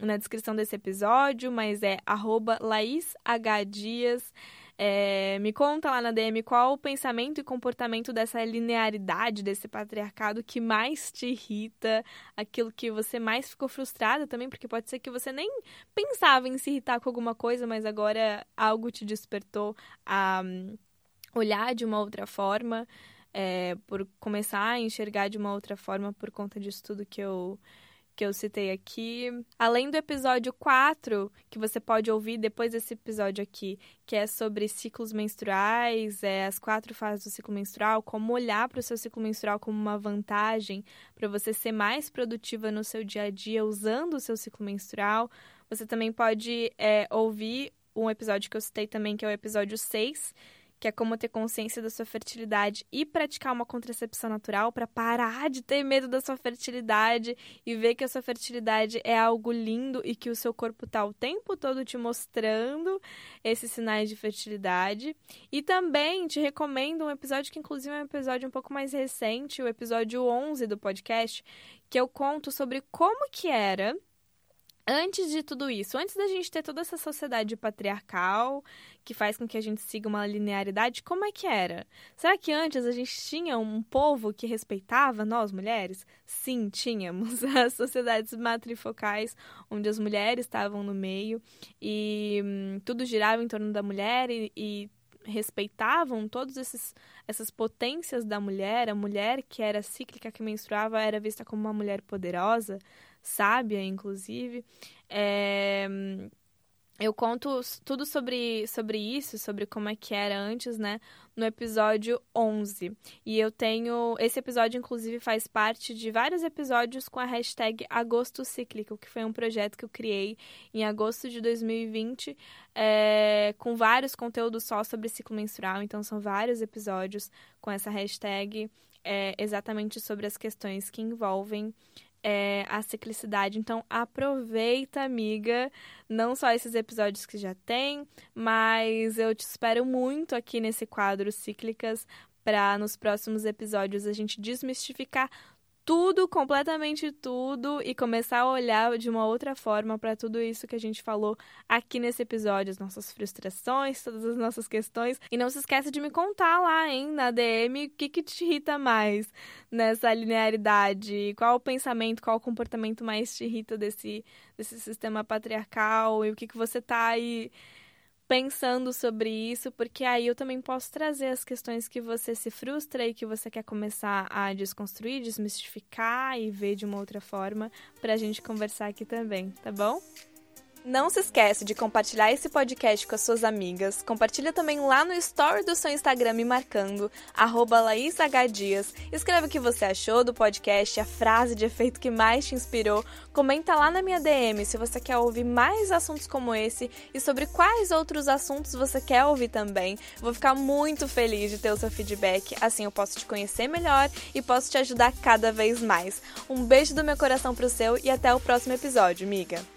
na descrição desse episódio, mas é arroba laishdias. É, me conta lá na DM qual o pensamento e comportamento dessa linearidade, desse patriarcado que mais te irrita, aquilo que você mais ficou frustrada também, porque pode ser que você nem pensava em se irritar com alguma coisa, mas agora algo te despertou a um, olhar de uma outra forma, é, por começar a enxergar de uma outra forma por conta disso tudo que eu que eu citei aqui. Além do episódio 4, que você pode ouvir depois desse episódio aqui, que é sobre ciclos menstruais, é, as quatro fases do ciclo menstrual, como olhar para o seu ciclo menstrual como uma vantagem para você ser mais produtiva no seu dia a dia usando o seu ciclo menstrual. Você também pode é, ouvir um episódio que eu citei também, que é o episódio 6, que é como ter consciência da sua fertilidade e praticar uma contracepção natural para parar de ter medo da sua fertilidade e ver que a sua fertilidade é algo lindo e que o seu corpo está o tempo todo te mostrando esses sinais de fertilidade. E também te recomendo um episódio que inclusive é um episódio um pouco mais recente, o episódio 11 do podcast, que eu conto sobre como que era antes de tudo isso, antes da gente ter toda essa sociedade patriarcal que faz com que a gente siga uma linearidade, como é que era? Será que antes a gente tinha um povo que respeitava nós mulheres? Sim, tínhamos *laughs* as sociedades matrifocais, onde as mulheres estavam no meio e hum, tudo girava em torno da mulher e, e respeitavam todas essas potências da mulher. A mulher que era cíclica, que menstruava, era vista como uma mulher poderosa sábia, inclusive. É, eu conto tudo sobre, sobre isso, sobre como é que era antes, né, no episódio 11. E eu tenho. Esse episódio, inclusive, faz parte de vários episódios com a hashtag Agosto Cíclico, que foi um projeto que eu criei em agosto de 2020, é, com vários conteúdos só sobre ciclo menstrual. Então, são vários episódios com essa hashtag. É, exatamente sobre as questões que envolvem é, a ciclicidade. Então, aproveita, amiga, não só esses episódios que já tem, mas eu te espero muito aqui nesse quadro Cíclicas para nos próximos episódios a gente desmistificar tudo, completamente tudo, e começar a olhar de uma outra forma para tudo isso que a gente falou aqui nesse episódio, as nossas frustrações, todas as nossas questões. E não se esqueça de me contar lá, hein, na DM, o que, que te irrita mais nessa linearidade, qual o pensamento, qual o comportamento mais te irrita desse, desse sistema patriarcal, e o que, que você tá aí pensando sobre isso, porque aí eu também posso trazer as questões que você se frustra e que você quer começar a desconstruir, desmistificar e ver de uma outra forma para a gente conversar aqui também, tá bom? Não se esquece de compartilhar esse podcast com as suas amigas. Compartilha também lá no story do seu Instagram me marcando, LaísHDias. Escreve o que você achou do podcast, a frase de efeito que mais te inspirou. Comenta lá na minha DM se você quer ouvir mais assuntos como esse e sobre quais outros assuntos você quer ouvir também. Vou ficar muito feliz de ter o seu feedback, assim eu posso te conhecer melhor e posso te ajudar cada vez mais. Um beijo do meu coração pro seu e até o próximo episódio, amiga!